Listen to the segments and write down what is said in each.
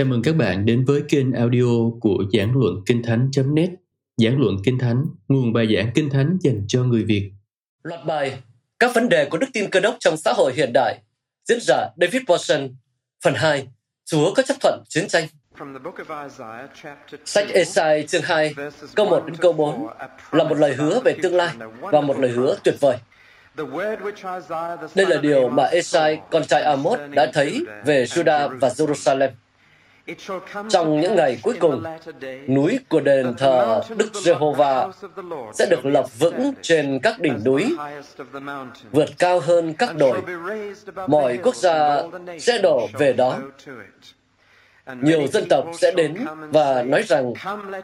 Chào mừng các bạn đến với kênh audio của Giảng Luận Kinh Thánh.net Giảng Luận Kinh Thánh, nguồn bài giảng Kinh Thánh dành cho người Việt. Loạt bài Các vấn đề của đức tin cơ đốc trong xã hội hiện đại Diễn giả David Watson. Phần 2 Chúa có chấp thuận chiến tranh. Sách Esai chương 2 câu 1 đến câu 4 là một lời hứa về tương lai và một lời hứa tuyệt vời. Đây là điều mà Esai, con trai Amos, đã thấy về Judah và Jerusalem. Trong những ngày cuối cùng, núi của đền thờ Đức Giê-hô-va sẽ được lập vững trên các đỉnh núi, vượt cao hơn các đồi. Mọi quốc gia sẽ đổ về đó. Nhiều dân tộc sẽ đến và nói rằng,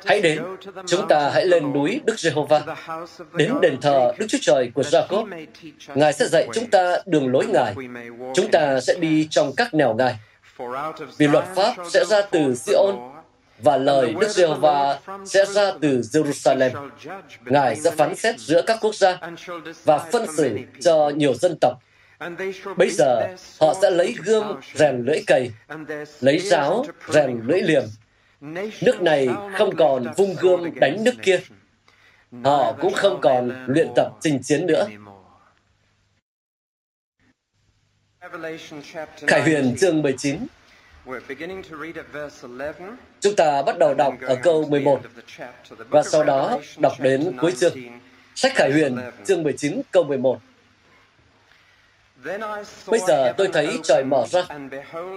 hãy đến, chúng ta hãy lên núi Đức Giê-hô-va, đến đền thờ Đức Chúa Trời của Jacob. Ngài sẽ dạy chúng ta đường lối Ngài. Chúng ta sẽ đi trong các nẻo Ngài vì luật pháp sẽ ra từ Sion và lời Đức Giê-hô-va sẽ ra từ Jerusalem. Ngài sẽ phán xét giữa các quốc gia và phân xử cho nhiều dân tộc. Bây giờ, họ sẽ lấy gươm rèn lưỡi cày, lấy giáo rèn lưỡi liềm. Nước này không còn vung gươm đánh nước kia. Họ cũng không còn luyện tập trình chiến nữa. Khải huyền chương 19 Chúng ta bắt đầu đọc ở câu 11 và sau đó đọc đến cuối chương. Sách Khải huyền chương 19 câu 11 Bây giờ tôi thấy trời mở ra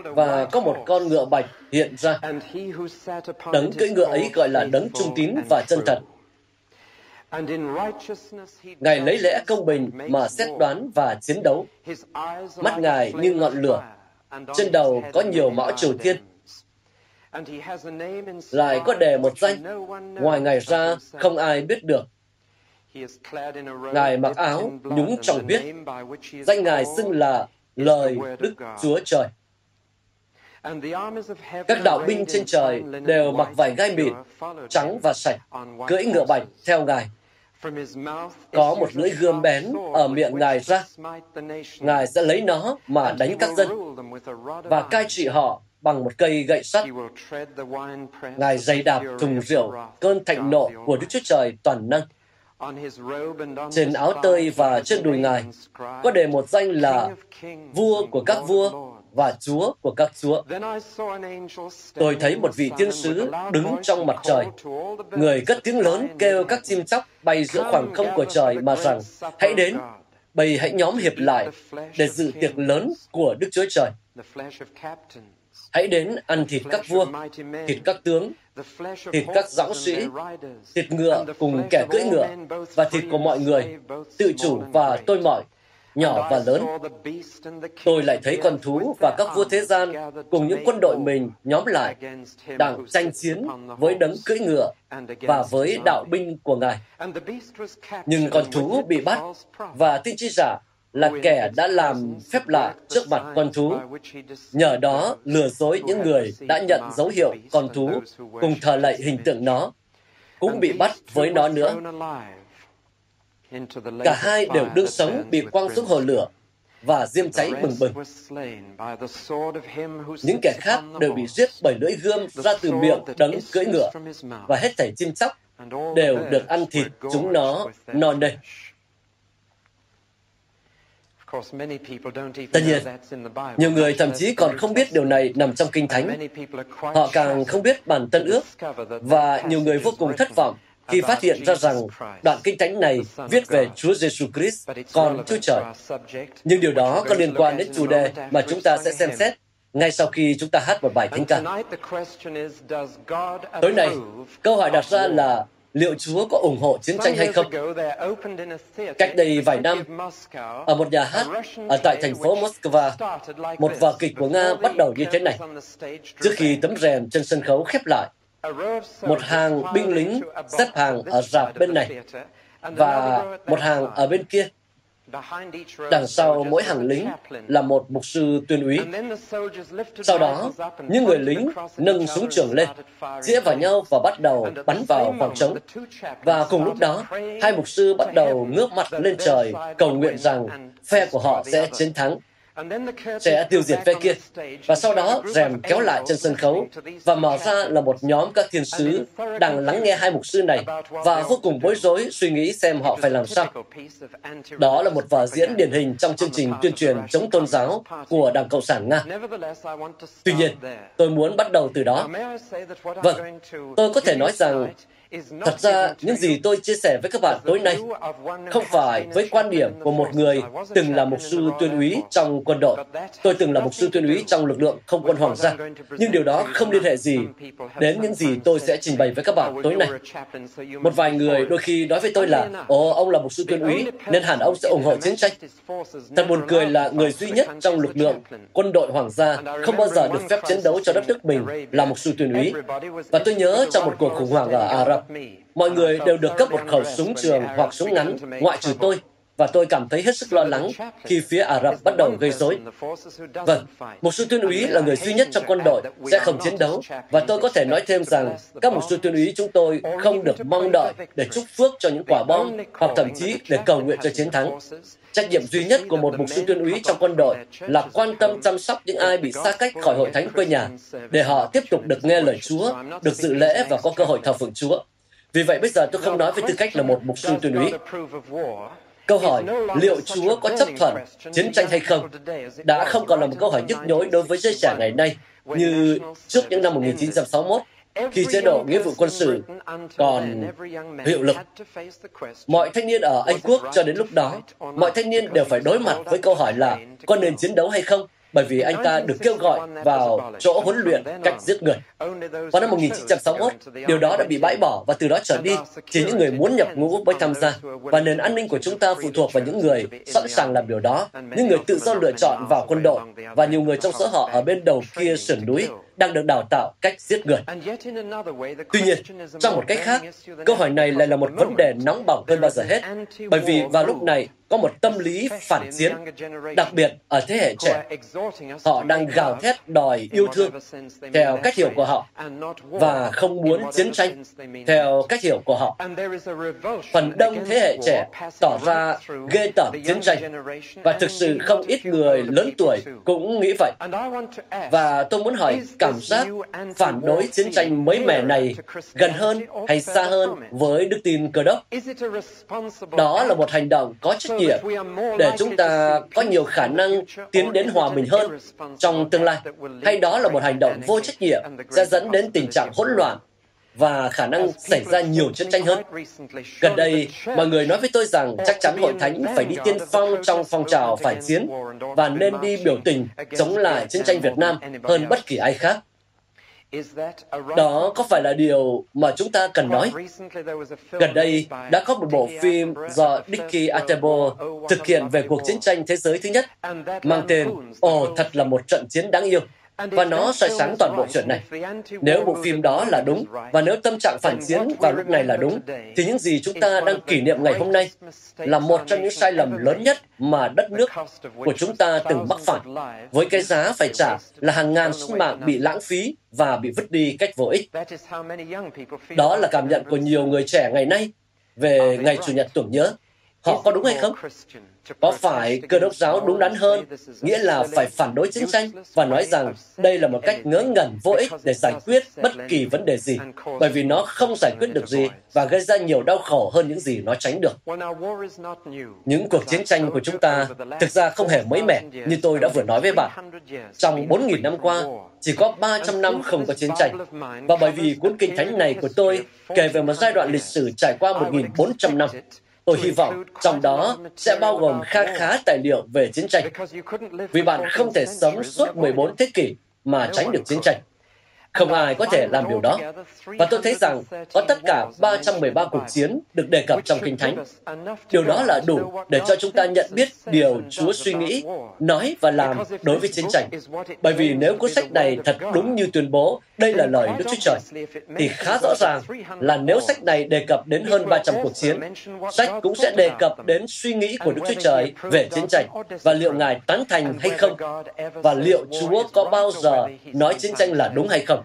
và có một con ngựa bạch hiện ra. Đấng cưỡi ngựa ấy gọi là đấng trung tín và chân thật. Ngài lấy lẽ công bình mà xét đoán và chiến đấu. Mắt Ngài như ngọn lửa, trên đầu có nhiều mão triều thiên. Lại có đề một danh, ngoài Ngài ra không ai biết được. Ngài mặc áo nhúng trong huyết, danh Ngài xưng là lời Đức Chúa Trời. Các đạo binh trên trời đều mặc vải gai mịn, trắng và sạch, cưỡi ngựa bạch theo Ngài. Có một lưỡi gươm bén ở miệng Ngài ra. Ngài sẽ lấy nó mà đánh các dân và cai trị họ bằng một cây gậy sắt. Ngài dày đạp thùng rượu, cơn thạnh nộ của Đức Chúa Trời toàn năng. Trên áo tơi và trên đùi Ngài có đề một danh là vua của các vua và Chúa của các chúa. Tôi thấy một vị thiên sứ đứng trong mặt trời. Người cất tiếng lớn kêu các chim chóc bay giữa khoảng không của trời mà rằng, hãy đến, bầy hãy nhóm hiệp lại để dự tiệc lớn của Đức Chúa Trời. Hãy đến ăn thịt các vua, thịt các tướng, thịt các dõng sĩ, thịt ngựa cùng kẻ cưỡi ngựa, và thịt của mọi người, tự chủ và tôi mọi, nhỏ và lớn. Tôi lại thấy con thú và các vua thế gian cùng những quân đội mình nhóm lại, đang tranh chiến với đấng cưỡi ngựa và với đạo binh của Ngài. Nhưng con thú bị bắt và tin tri giả là kẻ đã làm phép lạ trước mặt con thú. Nhờ đó lừa dối những người đã nhận dấu hiệu con thú cùng thờ lạy hình tượng nó, cũng bị bắt với nó nữa. Cả hai đều đương sống bị quăng xuống hồ lửa và diêm cháy bừng bừng. Những kẻ khác đều bị giết bởi lưỡi gươm ra từ miệng đấng cưỡi ngựa và hết thảy chim chóc đều được ăn thịt chúng nó non nê. Tất nhiên, nhiều người thậm chí còn không biết điều này nằm trong Kinh Thánh. Họ càng không biết bản Tân ước, và nhiều người vô cùng thất vọng khi phát hiện ra rằng đoạn kinh thánh này viết về Chúa Giêsu Christ, con Chúa Trời. Nhưng điều đó có liên quan đến chủ đề mà chúng ta sẽ xem xét ngay sau khi chúng ta hát một bài thánh ca. Tối nay, câu hỏi đặt ra là liệu Chúa có ủng hộ chiến tranh hay không? Cách đây vài năm, ở một nhà hát ở tại thành phố Moscow, một vở kịch của Nga bắt đầu như thế này. Trước khi tấm rèm trên sân khấu khép lại, một hàng binh lính xếp hàng ở rạp bên này và một hàng ở bên kia. Đằng sau mỗi hàng lính là một mục sư tuyên úy. Sau đó, những người lính nâng súng trường lên, chĩa vào nhau và bắt đầu bắn vào khoảng trống. Và cùng lúc đó, hai mục sư bắt đầu ngước mặt lên trời, cầu nguyện rằng phe của họ sẽ chiến thắng sẽ tiêu diệt phe kia. Và sau đó, rèm kéo lại trên sân khấu và mở ra là một nhóm các thiên sứ đang lắng nghe hai mục sư này và vô cùng bối rối suy nghĩ xem họ phải làm sao. Đó là một vở diễn điển hình trong chương trình tuyên truyền chống tôn giáo của Đảng Cộng sản Nga. Tuy nhiên, tôi muốn bắt đầu từ đó. Vâng, tôi có thể nói rằng Thật ra, những gì tôi chia sẻ với các bạn tối nay không phải với quan điểm của một người từng là mục sư tuyên úy trong quân đội. Tôi từng là mục sư tuyên úy trong lực lượng không quân hoàng gia. Nhưng điều đó không liên hệ gì đến những gì tôi sẽ trình bày với các bạn tối nay. Một vài người đôi khi nói với tôi là Ồ, ông là mục sư tuyên úy, nên hẳn ông sẽ ủng hộ chiến tranh. Thật buồn cười là người duy nhất trong lực lượng quân đội hoàng gia không bao giờ được phép chiến đấu cho đất nước mình là mục sư tuyên úy. Và tôi nhớ trong một cuộc khủng hoảng ở Ả Rập, mọi người đều được cấp một khẩu súng trường hoặc súng ngắn, ngoại trừ tôi, và tôi cảm thấy hết sức lo lắng khi phía Ả Rập bắt đầu gây rối. Vâng, một sư tuyên úy là người duy nhất trong quân đội sẽ không chiến đấu, và tôi có thể nói thêm rằng các mục sư tuyên úy chúng tôi không được mong đợi để chúc phước cho những quả bom hoặc thậm chí để cầu nguyện cho chiến thắng. Trách nhiệm duy nhất của một mục sư tuyên úy trong quân đội là quan tâm chăm sóc những ai bị xa cách khỏi hội thánh quê nhà, để họ tiếp tục được nghe lời Chúa, được dự lễ và có cơ hội thờ phượng Chúa. Vì vậy bây giờ tôi không nói với tư cách là một mục sư tuyên úy. Câu hỏi liệu Chúa có chấp thuận chiến tranh hay không đã không còn là một câu hỏi nhức nhối đối với giới trẻ ngày nay như trước những năm 1961 khi chế độ nghĩa vụ quân sự còn hiệu lực. Mọi thanh niên ở Anh Quốc cho đến lúc đó, mọi thanh niên đều phải đối mặt với câu hỏi là có nên chiến đấu hay không bởi vì anh ta được kêu gọi vào chỗ huấn luyện cách giết người. Vào năm 1961, điều đó đã bị bãi bỏ và từ đó trở đi, chỉ những người muốn nhập ngũ mới tham gia. Và nền an ninh của chúng ta phụ thuộc vào những người sẵn sàng làm điều đó, những người tự do lựa chọn vào quân đội và nhiều người trong số họ ở bên đầu kia sườn núi đang được đào tạo cách giết người. Tuy nhiên, trong một cách khác, câu hỏi này lại là một vấn đề nóng bỏng hơn bao giờ hết, bởi vì vào lúc này có một tâm lý phản chiến, đặc biệt ở thế hệ trẻ. Họ đang gào thét đòi yêu thương theo cách hiểu của họ và không muốn chiến tranh theo cách hiểu của họ. Phần đông thế hệ trẻ tỏ ra ghê tởm chiến tranh và thực sự không ít người lớn tuổi cũng nghĩ vậy. Và tôi muốn hỏi cảm giác phản đối chiến tranh mới mẻ này gần hơn hay xa hơn với đức tin cơ đốc? Đó là một hành động có trách nhiệm để chúng ta có nhiều khả năng tiến đến hòa bình hơn trong tương lai, hay đó là một hành động vô trách nhiệm sẽ dẫn đến tình trạng hỗn loạn và khả năng xảy ra nhiều chiến tranh hơn. Gần đây, mọi người nói với tôi rằng chắc chắn hội thánh phải đi tiên phong trong phong trào phản chiến và nên đi biểu tình chống lại chiến tranh Việt Nam hơn bất kỳ ai khác. Đó có phải là điều mà chúng ta cần nói? Gần đây, đã có một bộ phim do Dicky Atebo thực hiện về cuộc chiến tranh thế giới thứ nhất, mang tên Ồ, thật là một trận chiến đáng yêu và nó soi sáng toàn bộ chuyện này. Nếu bộ phim đó là đúng, và nếu tâm trạng phản chiến vào lúc này là đúng, thì những gì chúng ta đang kỷ niệm ngày hôm nay là một trong những sai lầm lớn nhất mà đất nước của chúng ta từng mắc phải, với cái giá phải trả là hàng ngàn sinh mạng bị lãng phí và bị vứt đi cách vô ích. Đó là cảm nhận của nhiều người trẻ ngày nay về ngày Chủ nhật tưởng nhớ. Họ có đúng hay không? Có phải cơ đốc giáo đúng đắn hơn, nghĩa là phải phản đối chiến tranh và nói rằng đây là một cách ngớ ngẩn vô ích để giải quyết bất kỳ vấn đề gì, bởi vì nó không giải quyết được gì và gây ra nhiều đau khổ hơn những gì nó tránh được. Những cuộc chiến tranh của chúng ta thực ra không hề mới mẻ như tôi đã vừa nói với bạn. Trong 4.000 năm qua, chỉ có 300 năm không có chiến tranh. Và bởi vì cuốn kinh thánh này của tôi kể về một giai đoạn lịch sử trải qua 1.400 năm, Tôi hy vọng trong đó sẽ bao gồm khá khá tài liệu về chiến tranh, vì bạn không thể sống suốt 14 thế kỷ mà tránh được chiến tranh. Không ai có thể làm điều đó. Và tôi thấy rằng có tất cả 313 cuộc chiến được đề cập trong Kinh Thánh. Điều đó là đủ để cho chúng ta nhận biết điều Chúa suy nghĩ, nói và làm đối với chiến tranh. Bởi vì nếu cuốn sách này thật đúng như tuyên bố đây là lời Đức Chúa Trời, thì khá rõ ràng là nếu sách này đề cập đến hơn 300 cuộc chiến, sách cũng sẽ đề cập đến suy nghĩ của Đức Chúa Trời về chiến tranh và liệu Ngài tán thành hay không, và liệu Chúa có bao giờ nói chiến tranh là đúng hay không.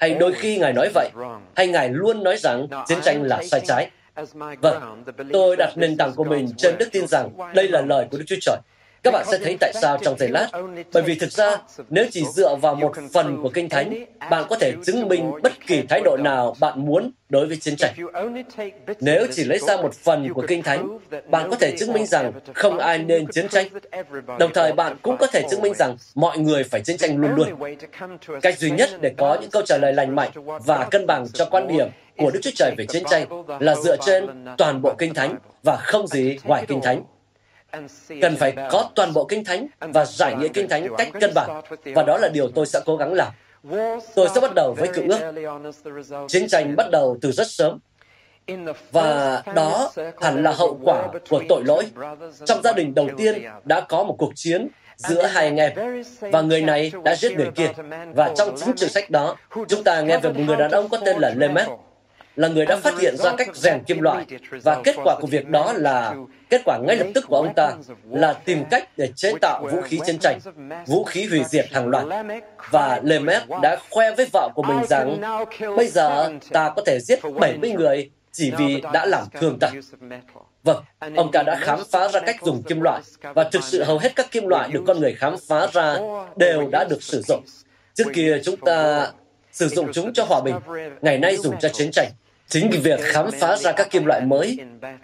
Hay đôi khi Ngài nói vậy, hay Ngài luôn nói rằng chiến tranh là sai trái. Vâng, tôi đặt nền tảng của mình trên đức tin rằng đây là lời của Đức Chúa Trời. Các bạn sẽ thấy tại sao trong giây lát. Bởi vì thực ra, nếu chỉ dựa vào một phần của Kinh Thánh, bạn có thể chứng minh bất kỳ thái độ nào bạn muốn đối với chiến tranh. Nếu chỉ lấy ra một phần của Kinh Thánh, bạn có thể chứng minh rằng không ai nên chiến tranh. Đồng thời, bạn cũng có thể chứng minh rằng mọi người phải chiến tranh luôn luôn. Cách duy nhất để có những câu trả lời lành mạnh và cân bằng cho quan điểm của Đức Chúa Trời về chiến tranh là dựa trên toàn bộ Kinh Thánh và không gì ngoài Kinh Thánh cần phải có toàn bộ kinh thánh và giải nghĩa kinh thánh cách cân bằng. Và đó là điều tôi sẽ cố gắng làm. Tôi sẽ bắt đầu với cựu ước. chiến tranh bắt đầu từ rất sớm. Và đó hẳn là hậu quả của tội lỗi. trong gia đình đầu tiên đã có một cuộc chiến giữa hai anh em. và người này đã giết người kia. và trong chính trường sách đó chúng ta nghe về một người đàn ông có tên là Lemech là người đã phát hiện ra cách rèn kim loại và kết quả của việc đó là kết quả ngay lập tức của ông ta là tìm cách để chế tạo vũ khí chiến tranh, vũ khí hủy diệt hàng loạt. Và Lemech đã khoe với vợ của mình rằng bây giờ ta có thể giết 70 người chỉ vì đã làm thương ta. Vâng, ông ta đã khám phá ra cách dùng kim loại và thực sự hầu hết các kim loại được con người khám phá ra đều đã được sử dụng. Trước kia chúng ta sử dụng chúng cho hòa bình, ngày nay dùng cho chiến tranh. Chính việc khám phá ra các kim loại mới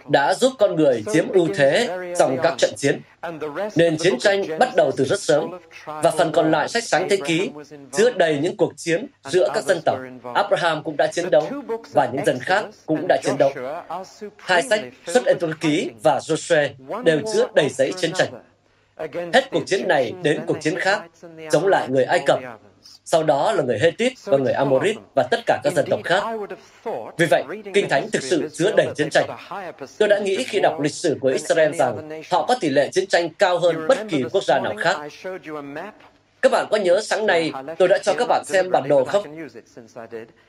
đã giúp con người chiếm ưu thế trong các trận chiến. Nên chiến tranh bắt đầu từ rất sớm, và phần còn lại sách sáng thế ký chứa đầy những cuộc chiến giữa các dân tộc. Abraham cũng đã chiến đấu, và những dân khác cũng đã chiến đấu. Hai sách xuất ấn ký và Joshua đều chứa đầy giấy chiến tranh. Hết cuộc chiến này đến cuộc chiến khác, chống lại người Ai Cập sau đó là người Hethit và người Amorit và tất cả các dân tộc khác. Vì vậy, Kinh Thánh thực sự chứa đầy chiến tranh. Tôi đã nghĩ khi đọc lịch sử của Israel rằng họ có tỷ lệ chiến tranh cao hơn bất kỳ quốc gia nào khác. Các bạn có nhớ sáng nay tôi đã cho các bạn xem bản đồ không?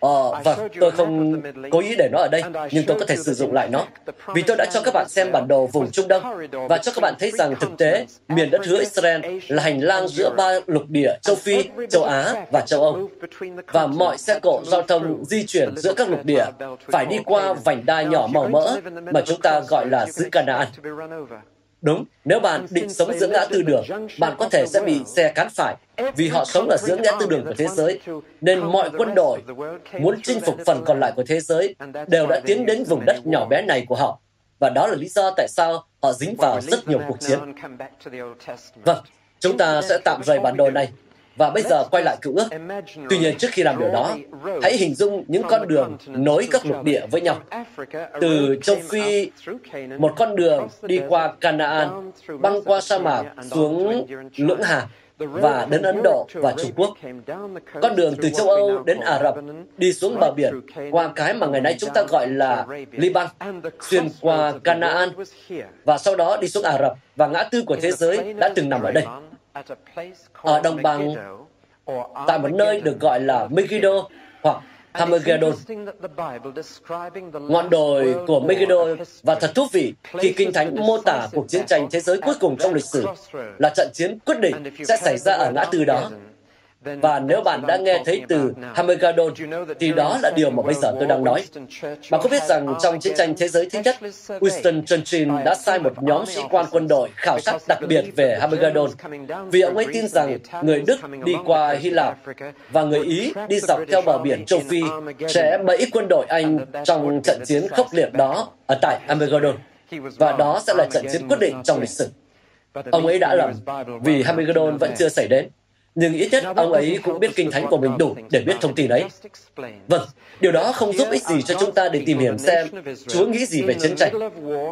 Ờ, vâng, tôi không cố ý để nó ở đây, nhưng tôi có thể sử dụng lại nó. Vì tôi đã cho các bạn xem bản đồ vùng Trung Đông và cho các bạn thấy rằng thực tế, miền đất hứa Israel là hành lang giữa ba lục địa châu Phi, châu Á và châu Âu. Và mọi xe cộ giao thông di chuyển giữa các lục địa phải đi qua vành đai nhỏ màu mỡ mà chúng ta gọi là xứ Canaan. Đúng, nếu bạn định sống giữa ngã tư đường, bạn có thể sẽ bị xe cán phải, vì họ sống ở giữa ngã tư đường của thế giới, nên mọi quân đội muốn chinh phục phần còn lại của thế giới đều đã tiến đến vùng đất nhỏ bé này của họ. Và đó là lý do tại sao họ dính vào rất nhiều cuộc chiến. Vâng, chúng ta sẽ tạm rời bản đồ này và bây giờ quay lại cựu ước. Tuy nhiên, trước khi làm điều đó, hãy hình dung những con đường nối các lục địa với nhau. Từ châu Phi, một con đường đi qua Canaan, băng qua sa mạc xuống Lưỡng Hà, và đến Ấn Độ và Trung Quốc. Con đường từ châu Âu đến Ả Rập đi xuống bờ biển qua cái mà ngày nay chúng ta gọi là Liban, xuyên qua Canaan và sau đó đi xuống Ả Rập và ngã tư của thế giới đã từng nằm ở đây ở đồng bằng tại một nơi được gọi là Megiddo hoặc Armageddon. Ngọn đồi của Megiddo và thật thú vị khi Kinh Thánh mô tả cuộc chiến tranh thế giới cuối cùng trong lịch sử là trận chiến quyết định sẽ xảy ra ở ngã tư đó. Và nếu bạn đã nghe thấy từ Armageddon, thì đó là điều mà bây giờ tôi đang nói. Bạn có biết rằng trong chiến tranh thế giới thứ nhất, Winston Churchill đã sai một nhóm sĩ quan quân đội khảo sát đặc biệt về Armageddon vì ông ấy tin rằng người Đức đi qua Hy Lạp và người Ý đi dọc theo bờ biển châu Phi sẽ bẫy quân đội Anh trong trận chiến khốc liệt đó ở tại Armageddon. Và đó sẽ là trận chiến quyết định trong lịch sử. Ông ấy đã lầm vì Armageddon vẫn chưa xảy đến nhưng ít nhất ông ấy cũng biết kinh thánh của mình đủ để biết thông tin ấy. Vâng, điều đó không giúp ích gì cho chúng ta để tìm hiểu xem Chúa nghĩ gì về chiến tranh.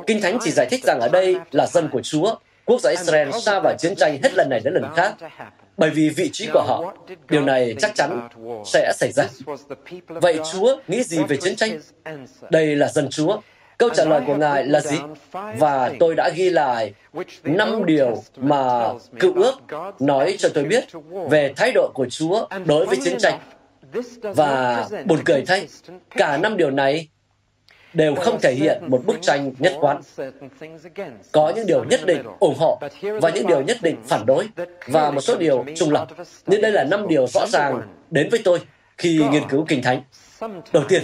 Kinh thánh chỉ giải thích rằng ở đây là dân của Chúa, quốc gia Israel sa vào chiến tranh hết lần này đến lần khác, bởi vì vị trí của họ, điều này chắc chắn sẽ xảy ra. Vậy Chúa nghĩ gì về chiến tranh? Đây là dân Chúa, Câu trả lời của Ngài là gì? Và tôi đã ghi lại năm điều mà cựu ước nói cho tôi biết về thái độ của Chúa đối với chiến tranh. Và buồn cười thay, cả năm điều này đều không thể hiện một bức tranh nhất quán. Có những điều nhất định ủng hộ và những điều nhất định phản đối và một số điều trung lập. Nhưng đây là năm điều rõ ràng đến với tôi khi nghiên cứu Kinh Thánh. Đầu tiên,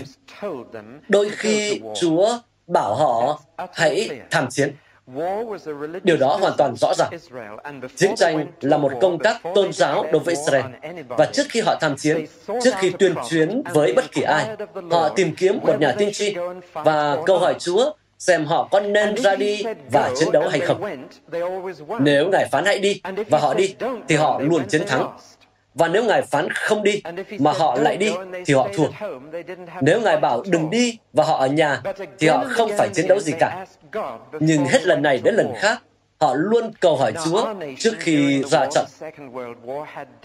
đôi khi Chúa bảo họ hãy tham chiến. Điều đó hoàn toàn rõ ràng. Chiến tranh là một công tác tôn giáo đối với Israel. Và trước khi họ tham chiến, trước khi tuyên chuyến với bất kỳ ai, họ tìm kiếm một nhà tiên tri và câu hỏi Chúa xem họ có nên ra đi và chiến đấu hay không. Nếu Ngài phán hãy đi và họ đi, thì họ luôn chiến thắng. Và nếu Ngài phán không đi, mà họ lại đi, thì họ thua. Nếu Ngài bảo đừng đi và họ ở nhà, thì họ không phải chiến đấu gì cả. Nhưng hết lần này đến lần khác, họ luôn cầu hỏi Chúa trước khi ra trận.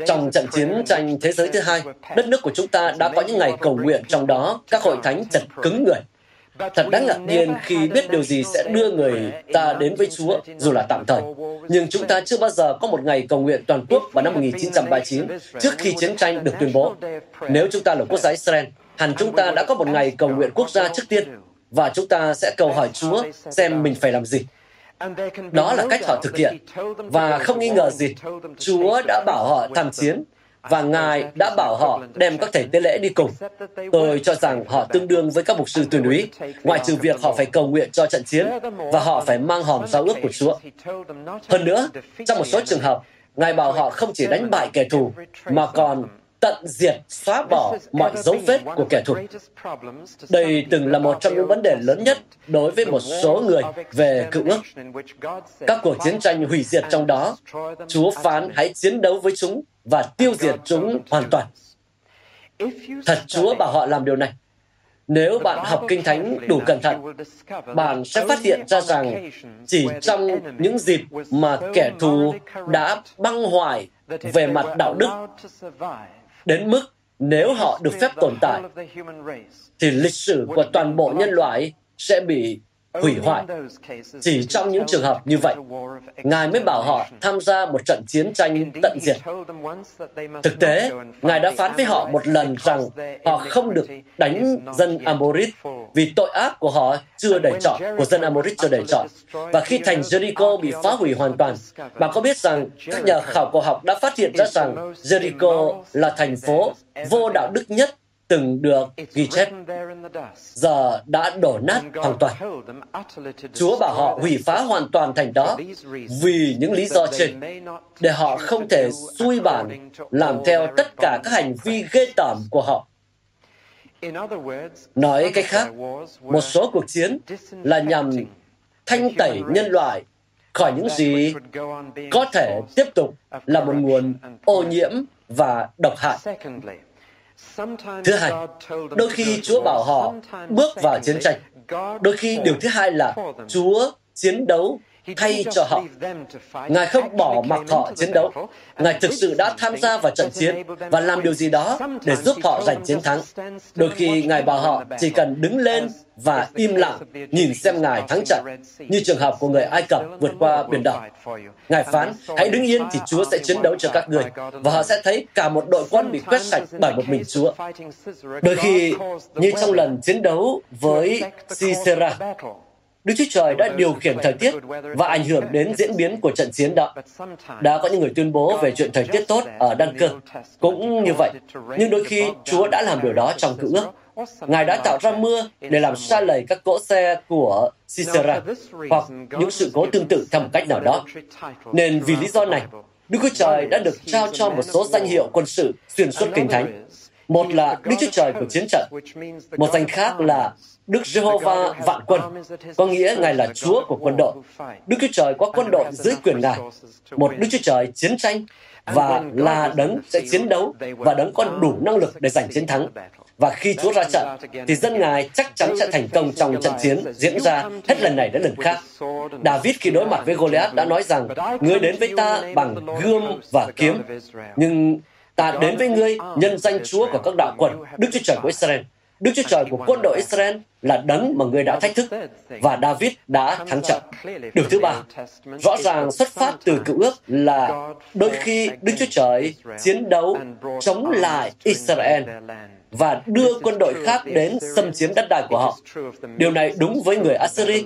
Trong trận chiến tranh thế giới thứ hai, đất nước của chúng ta đã có những ngày cầu nguyện trong đó các hội thánh chật cứng người. Thật đáng ngạc nhiên khi biết điều gì sẽ đưa người ta đến với Chúa, dù là tạm thời. Nhưng chúng ta chưa bao giờ có một ngày cầu nguyện toàn quốc vào năm 1939, trước khi chiến tranh được tuyên bố. Nếu chúng ta là quốc gia Israel, hẳn chúng ta đã có một ngày cầu nguyện quốc gia trước tiên, và chúng ta sẽ cầu hỏi Chúa xem mình phải làm gì. Đó là cách họ thực hiện. Và không nghi ngờ gì, Chúa đã bảo họ tham chiến và Ngài đã bảo họ đem các thầy tế lễ đi cùng. Tôi cho rằng họ tương đương với các mục sư tuyên úy, ngoại trừ việc họ phải cầu nguyện cho trận chiến và họ phải mang hòm giao ước của Chúa. Hơn nữa, trong một số trường hợp, Ngài bảo họ không chỉ đánh bại kẻ thù, mà còn tận diệt, xóa bỏ mọi dấu vết của kẻ thù. Đây từng là một trong những vấn đề lớn nhất đối với một số người về cựu ước. Các cuộc chiến tranh hủy diệt trong đó, Chúa phán hãy chiến đấu với chúng và tiêu diệt chúng hoàn toàn. Thật Chúa bảo họ làm điều này. Nếu bạn học Kinh Thánh đủ cẩn thận, bạn sẽ phát hiện ra rằng chỉ trong những dịp mà kẻ thù đã băng hoại về mặt đạo đức đến mức nếu họ được phép tồn tại, thì lịch sử của toàn bộ nhân loại sẽ bị hủy hoại. Chỉ trong những trường hợp như vậy, Ngài mới bảo họ tham gia một trận chiến tranh tận diệt. Thực tế, Ngài đã phán với họ một lần rằng họ không được đánh dân Amorit vì tội ác của họ chưa đầy trọn, của dân Amorit chưa đầy trọn. Và khi thành Jericho bị phá hủy hoàn toàn, bạn có biết rằng các nhà khảo cổ học đã phát hiện ra rằng Jericho là thành phố vô đạo đức nhất từng được ghi chép giờ đã đổ nát hoàn toàn. Chúa bảo họ hủy phá hoàn toàn thành đó vì những lý do trên, để họ không thể xui bản làm theo tất cả các hành vi ghê tởm của họ. Nói cách khác, một số cuộc chiến là nhằm thanh tẩy nhân loại khỏi những gì có thể tiếp tục là một nguồn ô nhiễm và độc hại. Thứ hai, đôi khi Chúa bảo họ bước vào chiến tranh. Đôi khi điều thứ hai là Chúa chiến đấu thay cho họ. Ngài không bỏ mặc họ chiến đấu. Ngài thực sự đã tham gia vào trận chiến và làm điều gì đó để giúp họ giành chiến thắng. Đôi khi Ngài bảo họ chỉ cần đứng lên và im lặng nhìn xem Ngài thắng trận, như trường hợp của người Ai Cập vượt qua biển đỏ. Ngài phán, hãy đứng yên thì Chúa sẽ chiến đấu cho các người, và họ sẽ thấy cả một đội quân bị quét sạch bởi một mình Chúa. Đôi khi, như trong lần chiến đấu với Sisera, Đức Chúa Trời đã điều khiển thời tiết và ảnh hưởng đến diễn biến của trận chiến đó. Đã có những người tuyên bố về chuyện thời tiết tốt ở Đăng Cơ. Cũng như vậy, nhưng đôi khi Chúa đã làm điều đó trong cựu ước. Ngài đã tạo ra mưa để làm xa lầy các cỗ xe của Sisera hoặc những sự cố tương tự theo một cách nào đó. Nên vì lý do này, Đức Chúa Trời đã được trao cho một số danh hiệu quân sự xuyên suốt Kinh Thánh. Một là Đức Chúa Trời của chiến trận, một danh khác là Đức Jehovah vạn quân, có nghĩa Ngài là Chúa của quân đội. Đức Chúa Trời có quân đội dưới quyền Ngài. Một Đức Chúa Trời chiến tranh và là đấng sẽ chiến đấu và đấng có đủ năng lực để giành chiến thắng. Và khi Chúa ra trận, thì dân Ngài chắc chắn sẽ thành công trong trận chiến diễn ra hết lần này đến lần khác. David khi đối mặt với Goliath đã nói rằng, Ngươi đến với ta bằng gươm và kiếm, nhưng ta đến với ngươi nhân danh Chúa của các đạo quần, Đức Chúa Trời của Israel. Đức Chúa Trời của quân đội Israel là đấng mà người đã thách thức và David đã thắng trận. Điều thứ ba, rõ ràng xuất phát từ cựu ước là đôi khi Đức Chúa Trời chiến đấu chống lại Israel và đưa quân đội khác đến xâm chiếm đất đai của họ. Điều này đúng với người Assyri,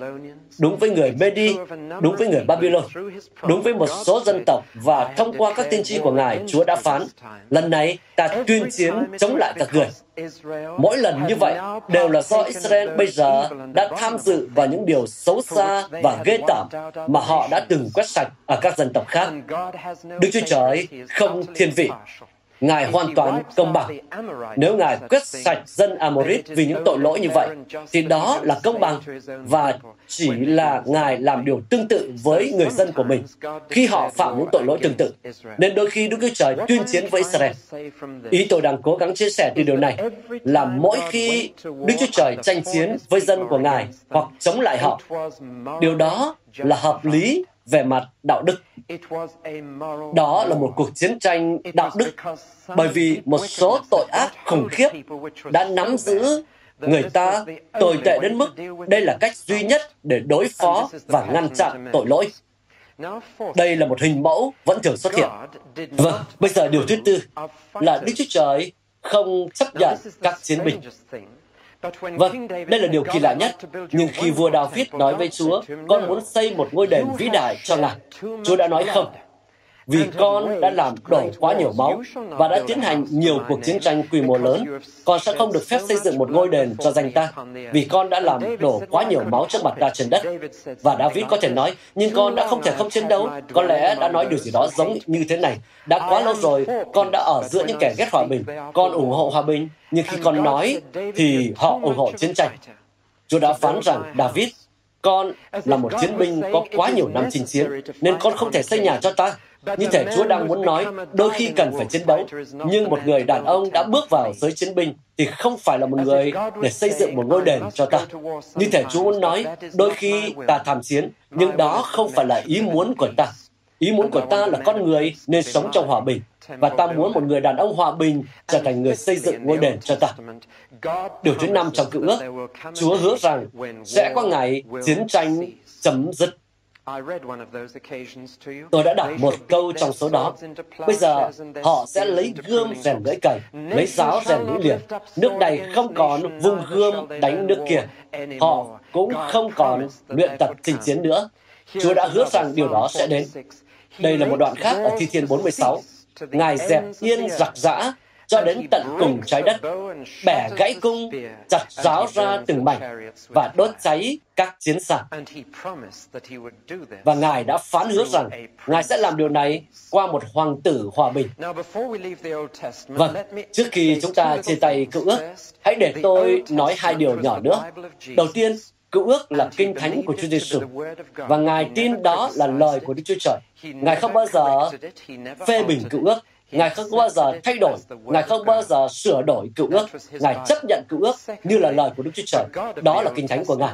đúng với người Medi, đúng với người Babylon, đúng với một số dân tộc. Và thông qua các tiên tri của Ngài, Chúa đã phán, lần này ta tuyên chiến chống lại các người. Mỗi lần như vậy đều là do Israel bây giờ đã tham dự vào những điều xấu xa và ghê tởm mà họ đã từng quét sạch ở các dân tộc khác. Đức Chúa Trời không thiên vị, Ngài hoàn toàn công bằng. Nếu Ngài quyết sạch dân Amorit vì những tội lỗi như vậy, thì đó là công bằng và chỉ là Ngài làm điều tương tự với người dân của mình khi họ phạm những tội lỗi tương tự. Nên đôi khi Đức Chúa Trời tuyên chiến với Israel. Ý tôi đang cố gắng chia sẻ từ điều này là mỗi khi Đức Chúa Trời tranh chiến với dân của Ngài hoặc chống lại họ, điều đó là hợp lý về mặt đạo đức. Đó là một cuộc chiến tranh đạo đức bởi vì một số tội ác khủng khiếp đã nắm giữ người ta tồi tệ đến mức đây là cách duy nhất để đối phó và ngăn chặn tội lỗi. Đây là một hình mẫu vẫn thường xuất hiện. Vâng, bây giờ điều thứ tư là Đức Chúa Trời không chấp nhận các chiến binh. Vâng, đây là điều kỳ lạ nhất. Nhưng khi vua David nói với Chúa, con muốn xây một ngôi đền vĩ đại cho ngài, Chúa đã nói không. Vì con đã làm đổ quá nhiều máu và đã tiến hành nhiều cuộc chiến tranh quy mô lớn, con sẽ không được phép xây dựng một ngôi đền cho danh ta, vì con đã làm đổ quá nhiều máu trước mặt ta trên đất. Và David có thể nói, nhưng con đã không thể không chiến đấu, có lẽ đã nói điều gì đó giống như thế này. Đã quá lâu rồi, con đã ở giữa những kẻ ghét hòa bình, con ủng hộ hòa bình, nhưng khi con nói, thì họ ủng hộ chiến tranh. Chúa đã phán rằng, David, con là một chiến binh có quá nhiều năm chinh chiến, nên con không thể xây nhà cho ta. Như thể Chúa đang muốn nói, đôi khi cần phải chiến đấu, nhưng một người đàn ông đã bước vào giới chiến binh thì không phải là một người để xây dựng một ngôi đền cho ta. Như thể Chúa muốn nói, đôi khi ta tham chiến, nhưng đó không phải là ý muốn của ta. Ý muốn của ta là con người nên sống trong hòa bình, và ta muốn một người đàn ông hòa bình trở thành người xây dựng ngôi đền cho ta. Điều thứ năm trong cựu ước, Chúa hứa rằng sẽ có ngày chiến tranh chấm dứt. Tôi đã đọc một câu trong số đó. Bây giờ, họ sẽ lấy gươm rèn lưỡi cày, lấy giáo rèn lưỡi liềm. Nước này không còn vung gươm đánh nước kia. Họ cũng không còn luyện tập chinh chiến nữa. Chúa đã hứa rằng điều đó sẽ đến. Đây là một đoạn khác ở Thi Thiên 46. Ngài dẹp yên giặc giã cho đến tận cùng trái đất, bẻ gãy cung, chặt giáo ra từng mảnh và đốt cháy các chiến sản. Và Ngài đã phán hứa rằng Ngài sẽ làm điều này qua một hoàng tử hòa bình. Vâng, trước khi chúng ta chia tay cựu ước, hãy để tôi nói hai điều nhỏ nữa. Đầu tiên, Cựu ước là kinh thánh của Chúa Giêsu và Ngài tin đó là lời của Đức Chúa Trời. Ngài không bao giờ phê bình cựu ước, Ngài không bao giờ thay đổi, Ngài không bao giờ sửa đổi cựu ước. Ngài chấp nhận cựu ước như là lời của Đức Chúa Trời. Đó là kinh thánh của Ngài.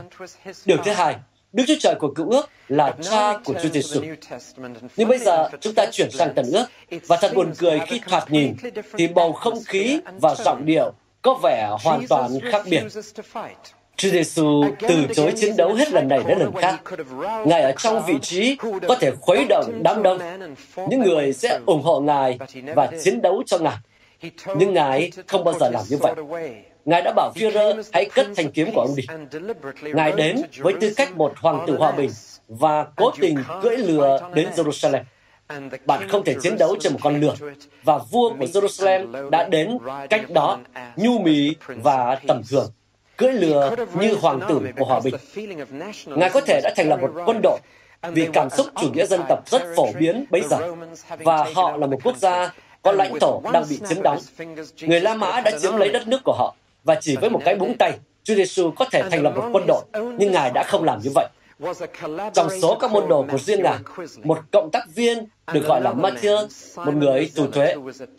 Điều thứ hai, Đức Chúa Trời của cựu ước là cha của Chúa Giêsu. Nhưng bây giờ chúng ta chuyển sang tần ước và thật buồn cười khi thoạt nhìn thì bầu không khí và giọng điệu có vẻ hoàn toàn khác biệt. Chúa Giêsu từ chối chiến đấu hết lần này đến lần khác. Ngài ở trong vị trí có thể khuấy động đám đông. Những người sẽ ủng hộ Ngài và chiến đấu cho Ngài. Nhưng Ngài không bao giờ làm như vậy. Ngài đã bảo Führer hãy cất thanh kiếm của ông đi. Ngài đến với tư cách một hoàng tử hòa bình và cố tình cưỡi lừa đến Jerusalem. Bạn không thể chiến đấu trên một con lừa. Và vua của Jerusalem đã đến cách đó, nhu mì và tầm thường cưỡi lừa như hoàng tử của hòa bình. Ngài có thể đã thành lập một quân đội vì cảm xúc chủ nghĩa dân tộc rất phổ biến bây giờ, và họ là một quốc gia có lãnh thổ đang bị chiếm đóng. Người La Mã đã chiếm lấy đất nước của họ, và chỉ với một cái búng tay, Chúa Giêsu có thể thành lập một quân đội, nhưng Ngài đã không làm như vậy. Trong số các môn đồ của riêng Ngài, một cộng tác viên được gọi là Matthew, một người tù thuế,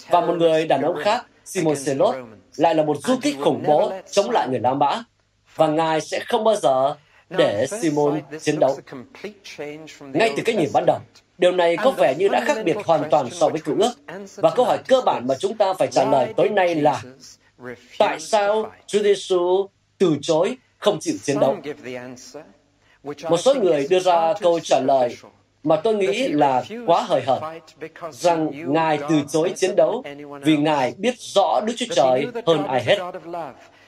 và một người đàn ông khác, Simon Selot, lại là một du kích khủng bố chống lại người La Mã, và Ngài sẽ không bao giờ để Simon chiến đấu. Ngay từ cái nhìn ban đầu, điều này có vẻ như đã khác biệt hoàn toàn so với cựu ước. Và câu hỏi cơ bản mà chúng ta phải trả lời tối nay là tại sao Chúa Giêsu từ chối không chịu chiến đấu? Một số người đưa ra câu trả lời mà tôi nghĩ là quá hời hợt, rằng Ngài từ chối chiến đấu vì Ngài biết rõ Đức Chúa Trời hơn ai hết.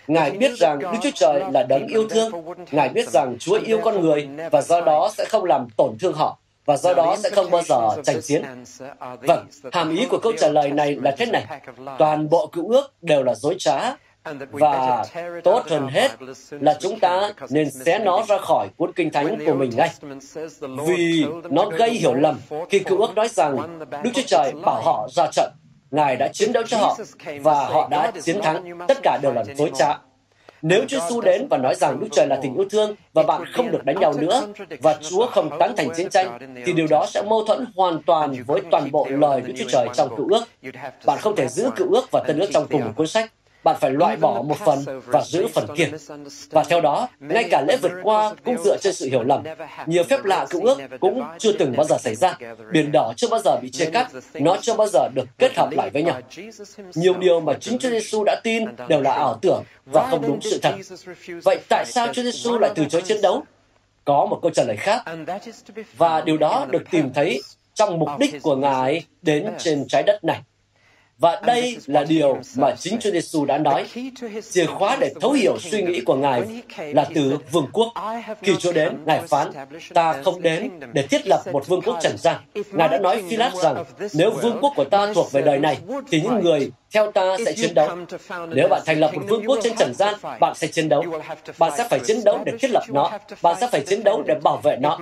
Ngài biết rằng Đức Chúa Trời là đấng yêu thương. Ngài biết rằng Chúa yêu con người và do đó sẽ không làm tổn thương họ và do đó sẽ không bao giờ tranh chiến. Vâng, hàm ý của câu trả lời này là thế này. Toàn bộ cựu ước đều là dối trá và tốt hơn hết là chúng ta nên xé nó ra khỏi cuốn kinh thánh của mình ngay. Vì nó gây hiểu lầm khi cựu ước nói rằng Đức Chúa Trời bảo họ ra trận. Ngài đã chiến đấu cho họ và họ đã chiến thắng. Tất cả đều là dối trá. Nếu Chúa Giêsu đến và nói rằng Đức Trời là tình yêu thương và bạn không được đánh nhau nữa và Chúa không tán thành chiến tranh, thì điều đó sẽ mâu thuẫn hoàn toàn với toàn bộ lời Đức Chúa Trời trong cựu ước. Bạn không thể giữ cựu ước và tân ước trong cùng một cuốn sách bạn phải loại bỏ một phần và giữ phần kia. Và theo đó, ngay cả lễ vượt qua cũng dựa trên sự hiểu lầm. Nhiều phép lạ cựu ước cũng chưa từng bao giờ xảy ra. Biển đỏ chưa bao giờ bị chia cắt, nó chưa bao giờ được kết hợp lại với nhau. Nhiều điều mà chính Chúa Giêsu đã tin đều là ảo tưởng và không đúng sự thật. Vậy tại sao Chúa Giêsu lại từ chối chiến đấu? Có một câu trả lời khác, và điều đó được tìm thấy trong mục đích của Ngài đến trên trái đất này. Và đây là điều mà chính Chúa Giêsu đã nói. Chìa khóa để thấu hiểu suy nghĩ của Ngài là từ vương quốc. Khi Chúa đến, Ngài phán, ta không đến để thiết lập một vương quốc trần gian. Ngài đã nói phi lát rằng, nếu vương quốc của ta thuộc về đời này, thì những người theo ta sẽ chiến đấu. Nếu bạn thành lập một vương quốc trên trần gian, bạn sẽ chiến đấu. Bạn sẽ phải chiến đấu để thiết lập nó. Bạn sẽ phải chiến đấu để bảo vệ nó.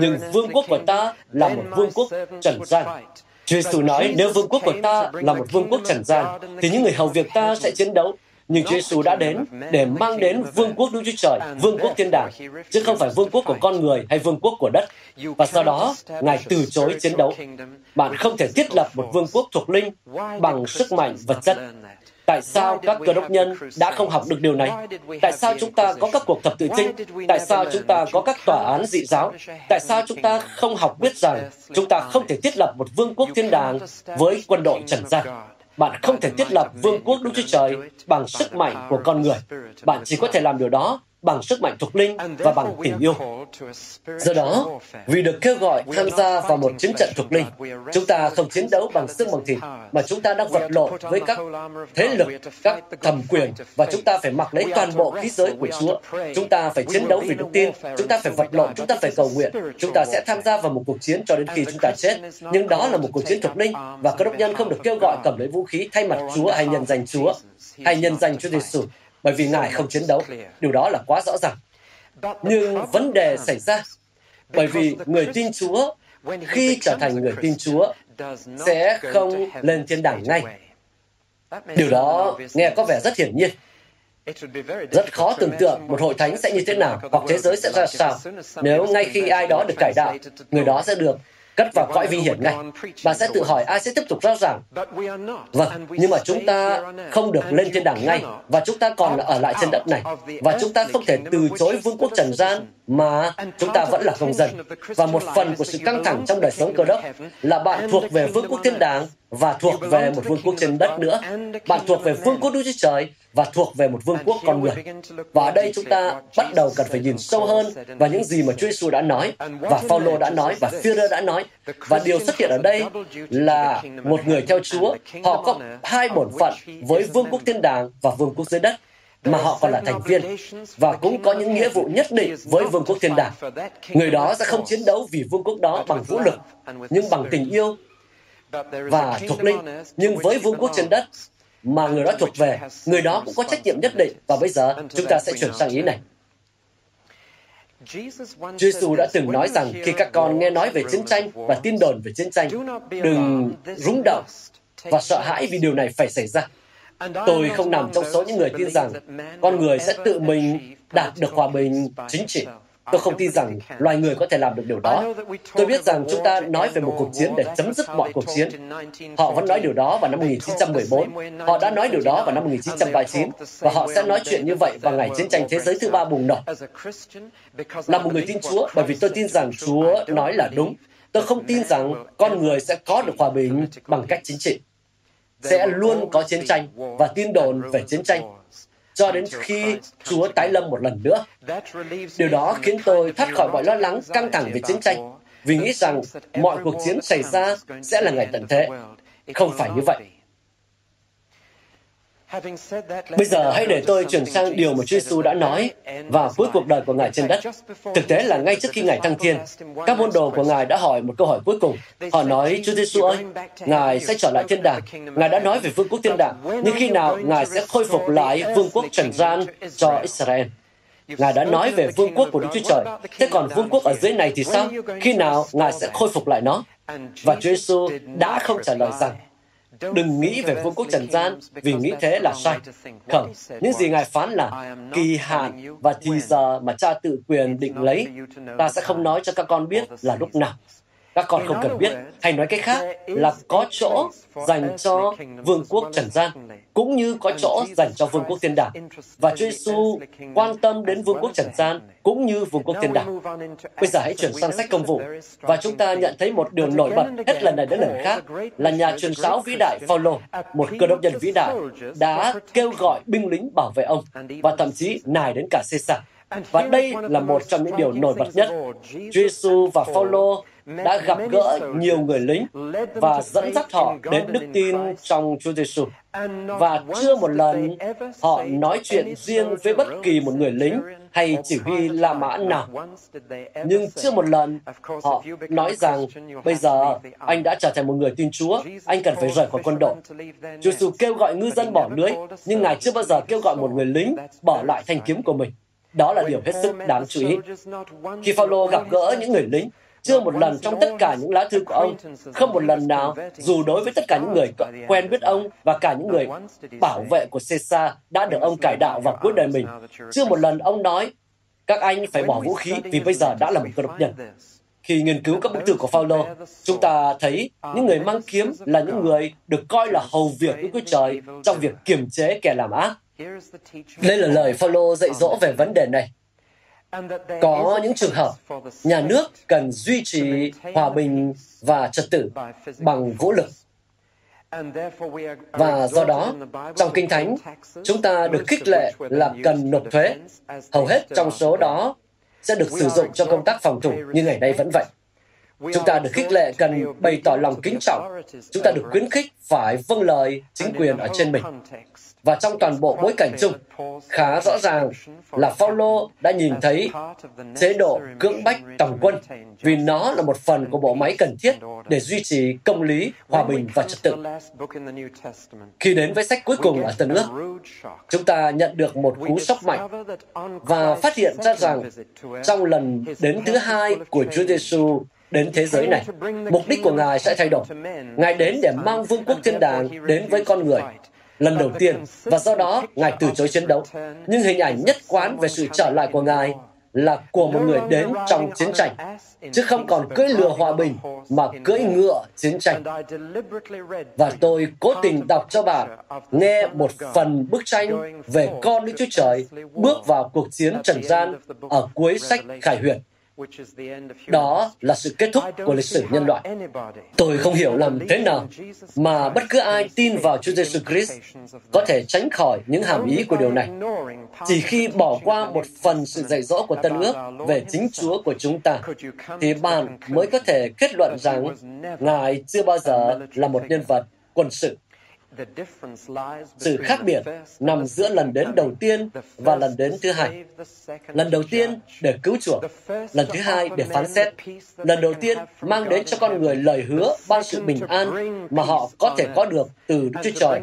Nhưng vương quốc của ta là một vương quốc trần gian. Chúa Giêsu nói, nếu vương quốc của ta là một vương quốc trần gian, thì những người hầu việc ta sẽ chiến đấu. Nhưng Chúa Giêsu đã đến để mang đến vương quốc Đức Chúa Trời, vương quốc thiên đàng, chứ không phải vương quốc của con người hay vương quốc của đất. Và sau đó, Ngài từ chối chiến đấu. Bạn không thể thiết lập một vương quốc thuộc linh bằng sức mạnh vật chất. Tại sao các cơ đốc nhân đã không học được điều này? Tại sao chúng ta có các cuộc thập tự chinh? Tại sao chúng ta có các tòa án dị giáo? Tại sao chúng ta không học biết rằng chúng ta không thể thiết lập một vương quốc thiên đàng với quân đội trần gian? Bạn không thể thiết lập vương quốc Đức Chúa Trời bằng sức mạnh của con người. Bạn chỉ có thể làm điều đó bằng sức mạnh thuộc linh và bằng tình yêu. Do đó, vì được kêu gọi tham gia vào một chiến trận thuộc linh, chúng ta không chiến đấu bằng xương bằng thịt, mà chúng ta đang vật lộn với các thế lực, các thẩm quyền, và chúng ta phải mặc lấy toàn bộ khí giới của Chúa. Chúng ta phải chiến đấu vì đức tin, chúng ta phải vật lộn, chúng ta phải cầu nguyện, chúng ta sẽ tham gia vào một cuộc chiến cho đến khi chúng ta chết. Nhưng đó là một cuộc chiến thuộc linh, và các đốc nhân không được kêu gọi cầm lấy vũ khí thay mặt Chúa hay nhân danh Chúa, hay nhân danh Chúa. Giêsu bởi vì Ngài không chiến đấu. Điều đó là quá rõ ràng. Nhưng vấn đề xảy ra bởi vì người tin Chúa khi trở thành người tin Chúa sẽ không lên thiên đàng ngay. Điều đó nghe có vẻ rất hiển nhiên. Rất khó tưởng tượng một hội thánh sẽ như thế nào hoặc thế giới sẽ ra sao nếu ngay khi ai đó được cải đạo, người đó sẽ được cất vào cõi vi hiển ngay. Bạn sẽ tự hỏi ai sẽ tiếp tục rao giảng. Vâng, nhưng mà chúng ta không được lên thiên đàng ngay và chúng ta còn ở lại trên đất này và chúng ta không thể từ chối vương quốc trần gian mà chúng ta vẫn là công dân. Và một phần của sự căng thẳng trong đời sống cơ đốc là bạn thuộc về vương quốc thiên đàng và thuộc về một vương quốc trên đất nữa. Bạn thuộc về vương quốc Đức Chúa Trời và thuộc về một vương quốc con người. Và ở đây chúng ta bắt đầu cần phải nhìn sâu hơn vào những gì mà Chúa Giêsu đã nói và Phaolô đã nói và Führer đã nói. Và điều xuất hiện ở đây là một người theo Chúa, họ có hai bổn phận với vương quốc thiên đàng và vương quốc dưới đất mà họ còn là thành viên và cũng có những nghĩa vụ nhất định với vương quốc thiên đàng. Người đó sẽ không chiến đấu vì vương quốc đó bằng vũ lực, nhưng bằng tình yêu và thuộc linh. Nhưng với vương quốc trên đất mà người đó thuộc về, người đó cũng có trách nhiệm nhất định. Và bây giờ chúng ta sẽ chuyển sang ý này. Chúa Giêsu đã từng nói rằng khi các con nghe nói về chiến tranh và tin đồn về chiến tranh, đừng rúng động và sợ hãi vì điều này phải xảy ra. Tôi không nằm trong số những người tin rằng con người sẽ tự mình đạt được hòa bình chính trị. Tôi không tin rằng loài người có thể làm được điều đó. Tôi biết rằng chúng ta nói về một cuộc chiến để chấm dứt mọi cuộc chiến. Họ vẫn nói điều đó vào năm 1914. Họ đã nói điều đó vào năm 1939. Và họ sẽ nói chuyện như vậy vào ngày chiến tranh thế giới thứ ba bùng nổ. Là một người tin Chúa, bởi vì tôi tin rằng Chúa nói là đúng. Tôi không tin rằng con người sẽ có được hòa bình bằng cách chính trị. Sẽ luôn có chiến tranh và tin đồn về chiến tranh cho đến khi Chúa tái lâm một lần nữa. Điều đó khiến tôi thoát khỏi mọi lo lắng, căng thẳng về chiến tranh. vì nghĩ rằng mọi cuộc chiến xảy ra sẽ là ngày tận thế. Không phải như vậy. Bây giờ hãy để tôi chuyển sang điều mà Chúa Giêsu đã nói vào cuối cuộc đời của Ngài trên đất. Thực tế là ngay trước khi Ngài thăng thiên, các môn đồ của Ngài đã hỏi một câu hỏi cuối cùng. Họ nói, Chúa Giêsu ơi, Ngài sẽ trở lại thiên đàng. Ngài đã nói về vương quốc thiên đàng, nhưng khi nào Ngài sẽ khôi phục lại vương quốc trần gian cho Israel? Ngài đã nói về vương quốc của Đức Chúa Trời. Thế còn vương quốc ở dưới này thì sao? Khi nào Ngài sẽ khôi phục lại nó? Và Chúa Giêsu đã không trả lời rằng Đừng nghĩ về vương quốc trần gian vì nghĩ thế là sai. Không, những gì Ngài phán là kỳ hạn và thì giờ mà cha tự quyền định lấy, ta sẽ không nói cho các con biết là lúc nào. Các con không cần biết, hay nói cách khác là có chỗ dành cho vương quốc trần gian, cũng như có chỗ dành cho vương quốc thiên đàng. Và Chúa Giêsu quan tâm đến vương quốc trần gian cũng như vương quốc thiên đàng. Bây giờ hãy chuyển sang sách công vụ và chúng ta nhận thấy một điều nổi bật hết lần này đến lần khác là nhà truyền giáo vĩ đại Phaolô, một cơ đốc nhân vĩ đại, đã kêu gọi binh lính bảo vệ ông và thậm chí nài đến cả Caesar. Và đây là một trong những điều nổi bật nhất. Chúa Giêsu và Phaolô đã gặp gỡ nhiều người lính và dẫn dắt họ đến đức tin trong Chúa Giêsu. Và chưa một lần họ nói chuyện riêng với bất kỳ một người lính hay chỉ huy La Mã nào. Nhưng chưa một lần họ nói rằng bây giờ anh đã trở thành một người tin Chúa, anh cần phải rời khỏi quân đội. Chúa Giêsu kêu gọi ngư dân bỏ lưới, nhưng Ngài chưa bao giờ kêu gọi một người lính bỏ lại thanh kiếm của mình. Đó là điều hết sức đáng chú ý. Khi Phaolô gặp gỡ những người lính, chưa một lần trong tất cả những lá thư của ông, không một lần nào, dù đối với tất cả những người quen biết ông và cả những người bảo vệ của Caesar đã được ông cải đạo vào cuối đời mình, chưa một lần ông nói, các anh phải bỏ vũ khí vì bây giờ đã là một cơ đốc nhân. Khi nghiên cứu các bức thư của Phaolô, chúng ta thấy những người mang kiếm là những người được coi là hầu việc của Chúa Trời trong việc kiềm chế kẻ làm ác. Đây là lời Phaolô dạy dỗ về vấn đề này. Có những trường hợp nhà nước cần duy trì hòa bình và trật tự bằng vũ lực. Và do đó, trong Kinh Thánh, chúng ta được khích lệ là cần nộp thuế. Hầu hết trong số đó sẽ được sử dụng cho công tác phòng thủ như ngày nay vẫn vậy. Chúng ta được khích lệ cần bày tỏ lòng kính trọng. Chúng ta được khuyến khích phải vâng lời chính quyền ở trên mình. Và trong toàn bộ bối cảnh chung, khá rõ ràng là Phaolô đã nhìn thấy chế độ cưỡng bách tổng quân vì nó là một phần của bộ máy cần thiết để duy trì công lý, hòa bình và trật tự. Khi đến với sách cuối cùng ở Tân ước, chúng ta nhận được một cú sốc mạnh và phát hiện ra rằng trong lần đến thứ hai của Chúa Giêsu đến thế giới này, mục đích của Ngài sẽ thay đổi. Ngài đến để mang vương quốc thiên đàng đến với con người lần đầu tiên và do đó Ngài từ chối chiến đấu. Nhưng hình ảnh nhất quán về sự trở lại của Ngài là của một người đến trong chiến tranh, chứ không còn cưỡi lừa hòa bình mà cưỡi ngựa chiến tranh. Và tôi cố tình đọc cho bạn nghe một phần bức tranh về con Đức Chúa Trời bước vào cuộc chiến trần gian ở cuối sách Khải Huyền. Đó là sự kết thúc của lịch sử nhân loại. Tôi không hiểu làm thế nào mà bất cứ ai tin vào Chúa Giêsu Christ có thể tránh khỏi những hàm ý của điều này. Chỉ khi bỏ qua một phần sự dạy dỗ của Tân ước về chính Chúa của chúng ta, thì bạn mới có thể kết luận rằng Ngài chưa bao giờ là một nhân vật quân sự. Sự khác biệt nằm giữa lần đến đầu tiên và lần đến thứ hai. Lần đầu tiên để cứu chuộc, lần thứ hai để phán xét. Lần đầu tiên mang đến cho con người lời hứa ban sự bình an mà họ có thể có được từ Đức Chúa Trời.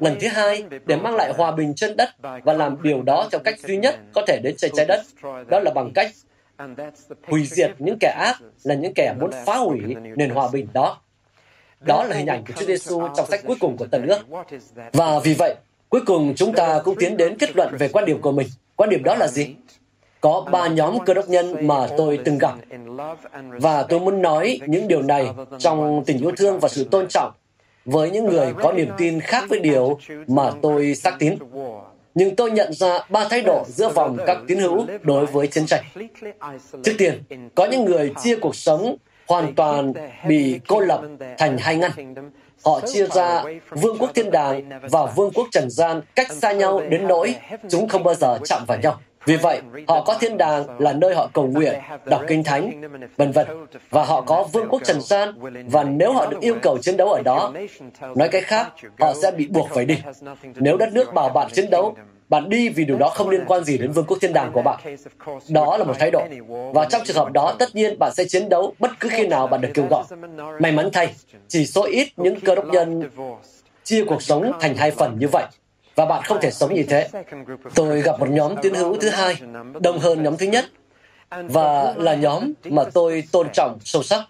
Lần thứ hai để mang lại hòa bình trên đất và làm điều đó theo cách duy nhất có thể đến trên trái đất. Đó là bằng cách hủy diệt những kẻ ác là những kẻ muốn phá hủy nền hòa bình đó. Đó là hình ảnh của Chúa Giêsu trong sách cuối cùng của Tân ước. Và vì vậy, cuối cùng chúng ta cũng tiến đến kết luận về quan điểm của mình. Quan điểm đó là gì? Có ba nhóm cơ đốc nhân mà tôi từng gặp. Và tôi muốn nói những điều này trong tình yêu thương và sự tôn trọng với những người có niềm tin khác với điều mà tôi xác tín. Nhưng tôi nhận ra ba thái độ giữa vòng các tín hữu đối với chiến tranh. Trước tiên, có những người chia cuộc sống hoàn toàn bị cô lập thành hai ngăn. Họ chia ra vương quốc thiên đàng và vương quốc trần gian cách xa nhau đến nỗi chúng không bao giờ chạm vào nhau. Vì vậy, họ có thiên đàng là nơi họ cầu nguyện, đọc kinh thánh, vân vân. Và họ có vương quốc trần gian, và nếu họ được yêu cầu chiến đấu ở đó, nói cách khác, họ sẽ bị buộc phải đi. Nếu đất nước bảo bạn chiến đấu, bạn đi vì điều đó không liên quan gì đến vương quốc thiên đàng của bạn. Đó là một thái độ. Và trong trường hợp đó, tất nhiên bạn sẽ chiến đấu bất cứ khi nào bạn được kêu gọi. May mắn thay, chỉ số ít những cơ đốc nhân chia cuộc sống thành hai phần như vậy và bạn không thể sống như thế. Tôi gặp một nhóm tín hữu thứ hai, đông hơn nhóm thứ nhất, và là nhóm mà tôi tôn trọng sâu sắc.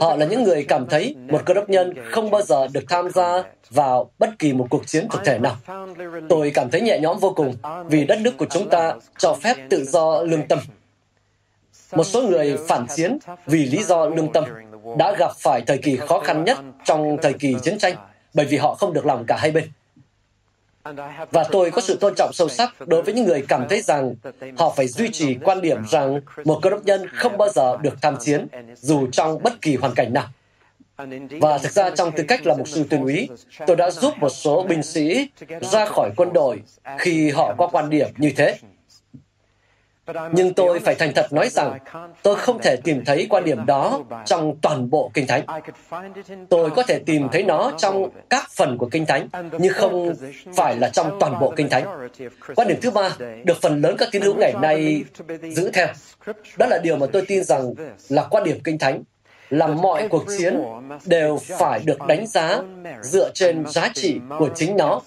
Họ là những người cảm thấy một cơ đốc nhân không bao giờ được tham gia vào bất kỳ một cuộc chiến thực thể nào. Tôi cảm thấy nhẹ nhõm vô cùng vì đất nước của chúng ta cho phép tự do lương tâm. Một số người phản chiến vì lý do lương tâm đã gặp phải thời kỳ khó khăn nhất trong thời kỳ chiến tranh, bởi vì họ không được lòng cả hai bên. Và tôi có sự tôn trọng sâu sắc đối với những người cảm thấy rằng họ phải duy trì quan điểm rằng một cơ đốc nhân không bao giờ được tham chiến, dù trong bất kỳ hoàn cảnh nào. Và thực ra trong tư cách là một sư tuyên úy, tôi đã giúp một số binh sĩ ra khỏi quân đội khi họ có quan điểm như thế. Nhưng tôi phải thành thật nói rằng tôi không thể tìm thấy quan điểm đó trong toàn bộ Kinh Thánh. Tôi có thể tìm thấy nó trong các phần của Kinh Thánh, nhưng không phải là trong toàn bộ Kinh Thánh. Quan điểm thứ ba được phần lớn các tín hữu ngày nay giữ theo. Đó là điều mà tôi tin rằng là quan điểm Kinh Thánh là mọi cuộc chiến đều phải được đánh giá dựa trên giá trị của chính nó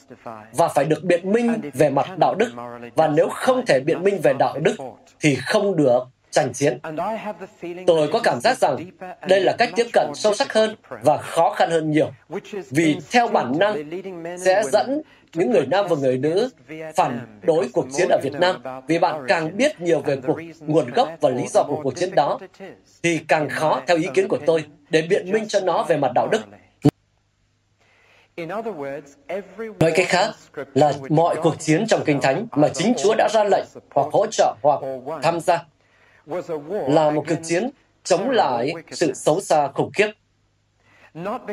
và phải được biện minh về mặt đạo đức. Và nếu không thể biện minh về đạo đức thì không được tranh chiến. Tôi có cảm giác rằng đây là cách tiếp cận sâu sắc hơn và khó khăn hơn nhiều, vì theo bản năng sẽ dẫn những người nam và người nữ phản đối cuộc chiến ở Việt Nam, vì bạn càng biết nhiều về cuộc, nguồn gốc và lý do của cuộc chiến đó, thì càng khó theo ý kiến của tôi để biện minh cho nó về mặt đạo đức. Nói cách khác là mọi cuộc chiến trong Kinh Thánh mà chính Chúa đã ra lệnh hoặc hỗ trợ hoặc tham gia là một cuộc chiến chống lại sự xấu xa khủng khiếp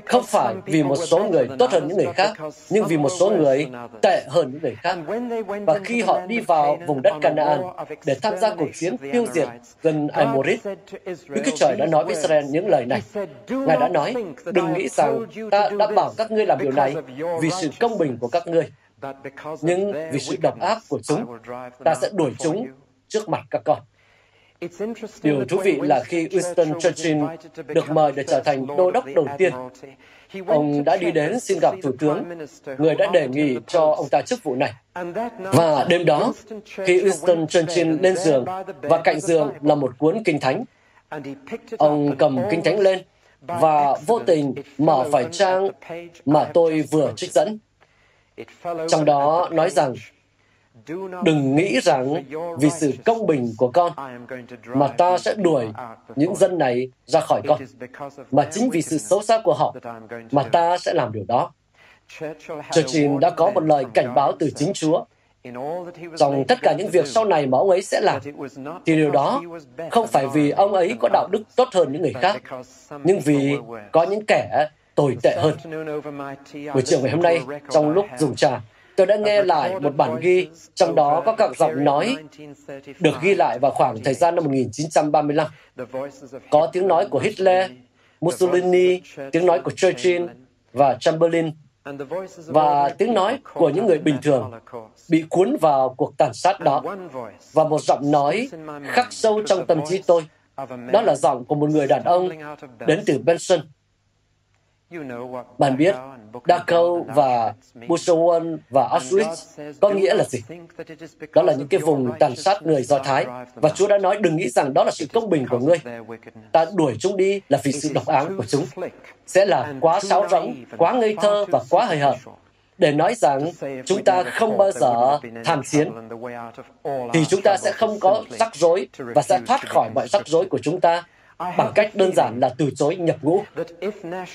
không phải vì một số người tốt hơn những người khác, nhưng vì một số người tệ hơn những người khác. Và khi họ đi vào vùng đất Canaan để tham gia cuộc chiến tiêu diệt gần Amorit, Đức Chúa Trời đã nói với Israel những lời này. Ngài đã nói, đừng nghĩ rằng ta đã bảo các ngươi làm điều này vì sự công bình của các ngươi, nhưng vì sự độc ác của chúng, ta sẽ đuổi chúng trước mặt các con. Điều thú vị là khi Winston Churchill được mời để trở thành đô đốc đầu tiên, ông đã đi đến xin gặp Thủ tướng, người đã đề nghị cho ông ta chức vụ này. Và đêm đó, khi Winston Churchill lên giường, và cạnh giường là một cuốn kinh thánh, ông cầm kinh thánh lên và vô tình mở phải trang mà tôi vừa trích dẫn. Trong đó nói rằng Đừng nghĩ rằng vì sự công bình của con mà ta sẽ đuổi những dân này ra khỏi con, mà chính vì sự xấu xa của họ mà ta sẽ làm điều đó. Churchill đã có một lời cảnh báo từ chính Chúa trong tất cả những việc sau này mà ông ấy sẽ làm, thì điều đó không phải vì ông ấy có đạo đức tốt hơn những người khác, nhưng vì có những kẻ tồi tệ hơn. Buổi chiều ngày hôm nay, trong lúc dùng trà, Tôi đã nghe lại một bản ghi, trong đó có các giọng nói được ghi lại vào khoảng thời gian năm 1935. Có tiếng nói của Hitler, Mussolini, tiếng nói của Churchill và Chamberlain, và tiếng nói của những người bình thường bị cuốn vào cuộc tàn sát đó. Và một giọng nói khắc sâu trong tâm trí tôi, đó là giọng của một người đàn ông đến từ Benson, bạn biết, Dachau và Buchenwald và Auschwitz có nghĩa là gì? Đó là những cái vùng tàn sát người Do Thái. Và Chúa đã nói đừng nghĩ rằng đó là sự công bình của ngươi. Ta đuổi chúng đi là vì sự độc áng của chúng. Sẽ là quá sáo rỗng, quá ngây thơ và quá hời hợt để nói rằng chúng ta không bao giờ tham chiến, thì chúng ta sẽ không có rắc rối và sẽ thoát khỏi mọi rắc rối của chúng ta bằng cách đơn giản là từ chối nhập ngũ.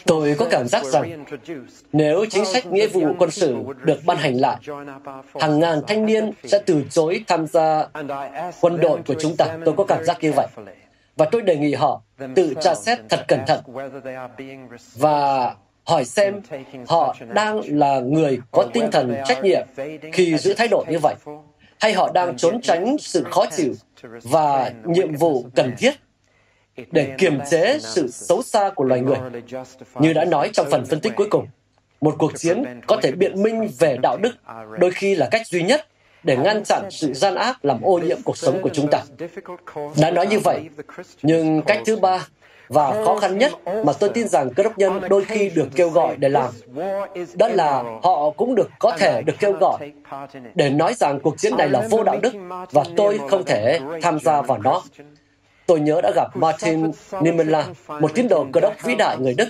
Tôi có cảm giác rằng nếu chính sách nghĩa vụ quân sự được ban hành lại, hàng ngàn thanh niên sẽ từ chối tham gia quân đội của chúng ta. Tôi có cảm giác như vậy. Và tôi đề nghị họ tự tra xét thật cẩn thận và hỏi xem họ đang là người có tinh thần trách nhiệm khi giữ thái độ như vậy hay họ đang trốn tránh sự khó chịu và nhiệm vụ cần thiết để kiềm chế sự xấu xa của loài người. Như đã nói trong phần phân tích cuối cùng, một cuộc chiến có thể biện minh về đạo đức đôi khi là cách duy nhất để ngăn chặn sự gian ác làm ô nhiễm cuộc sống của chúng ta. Đã nói như vậy, nhưng cách thứ ba và khó khăn nhất mà tôi tin rằng cơ đốc nhân đôi khi được kêu gọi để làm đó là họ cũng được có thể được kêu gọi để nói rằng cuộc chiến này là vô đạo đức và tôi không thể tham gia vào nó tôi nhớ đã gặp Martin Niemöller, một tín đồ cơ đốc vĩ đại người Đức,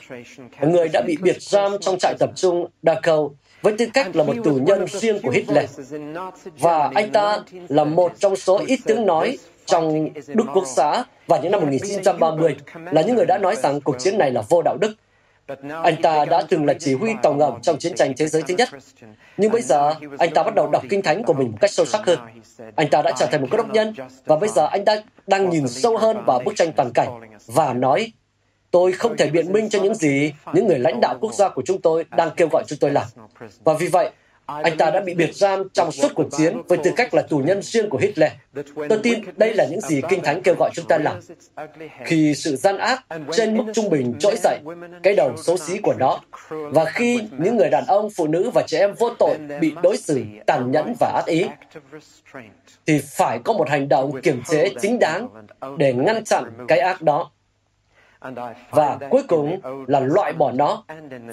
người đã bị biệt giam trong trại tập trung Dachau với tư cách là một tù nhân riêng của Hitler. Và anh ta là một trong số ít tiếng nói trong Đức Quốc xã vào những năm 1930 là những người đã nói rằng cuộc chiến này là vô đạo đức. Anh ta đã từng là chỉ huy tàu ngầm trong chiến tranh thế giới thứ nhất. Nhưng bây giờ, anh ta bắt đầu đọc kinh thánh của mình một cách sâu sắc hơn. Anh ta đã trở thành một cơ đốc nhân, và bây giờ anh ta đang nhìn sâu hơn vào bức tranh toàn cảnh và nói, tôi không thể biện minh cho những gì những người lãnh đạo quốc gia của chúng tôi đang kêu gọi chúng tôi làm. Và vì vậy, anh ta đã bị biệt giam trong suốt cuộc chiến với tư cách là tù nhân riêng của Hitler. Tôi tin đây là những gì Kinh Thánh kêu gọi chúng ta làm. Khi sự gian ác trên mức trung bình trỗi dậy, cái đầu xấu xí của nó, và khi những người đàn ông, phụ nữ và trẻ em vô tội bị đối xử tàn nhẫn và ác ý, thì phải có một hành động kiểm chế chính đáng để ngăn chặn cái ác đó. Và cuối cùng là loại bỏ nó.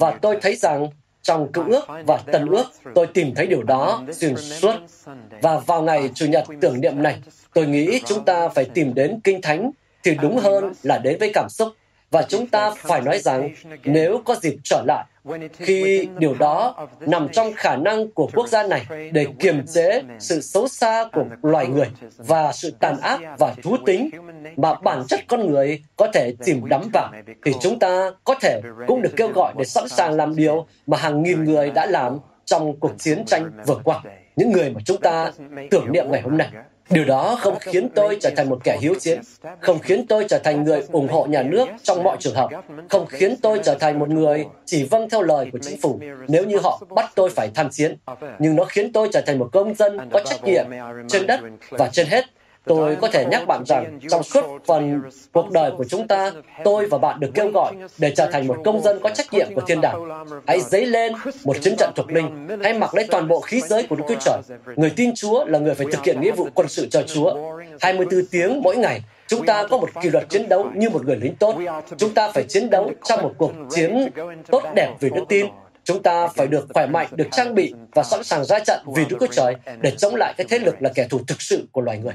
Và tôi thấy rằng trong cựu ước và tân ước, tôi tìm thấy điều đó xuyên suốt. Và vào ngày Chủ nhật tưởng niệm này, tôi nghĩ chúng ta phải tìm đến Kinh Thánh thì đúng hơn là đến với cảm xúc. Và chúng ta phải nói rằng nếu có dịp trở lại, khi điều đó nằm trong khả năng của quốc gia này để kiềm chế sự xấu xa của loài người và sự tàn ác và thú tính mà bản chất con người có thể chìm đắm vào, thì chúng ta có thể cũng được kêu gọi để sẵn sàng làm điều mà hàng nghìn người đã làm trong cuộc chiến tranh vừa qua. Những người mà chúng ta tưởng niệm ngày hôm nay. Điều đó không khiến tôi trở thành một kẻ hiếu chiến, không khiến tôi trở thành người ủng hộ nhà nước trong mọi trường hợp, không khiến tôi trở thành một người chỉ vâng theo lời của chính phủ nếu như họ bắt tôi phải tham chiến. Nhưng nó khiến tôi trở thành một công dân có trách nhiệm trên đất và trên hết Tôi có thể nhắc bạn rằng trong suốt phần cuộc đời của chúng ta, tôi và bạn được kêu gọi để trở thành một công dân có trách nhiệm của thiên đàng. Hãy dấy lên một chiến trận thuộc linh, hãy mặc lấy toàn bộ khí giới của Đức Chúa Trời. Người tin Chúa là người phải thực hiện nghĩa vụ quân sự cho Chúa. 24 tiếng mỗi ngày, chúng ta có một kỷ luật chiến đấu như một người lính tốt. Chúng ta phải chiến đấu trong một cuộc chiến tốt đẹp về đức tin, chúng ta phải được khỏe mạnh, được trang bị và sẵn sàng ra trận vì Đức Chúa Trời để chống lại cái thế lực là kẻ thù thực sự của loài người.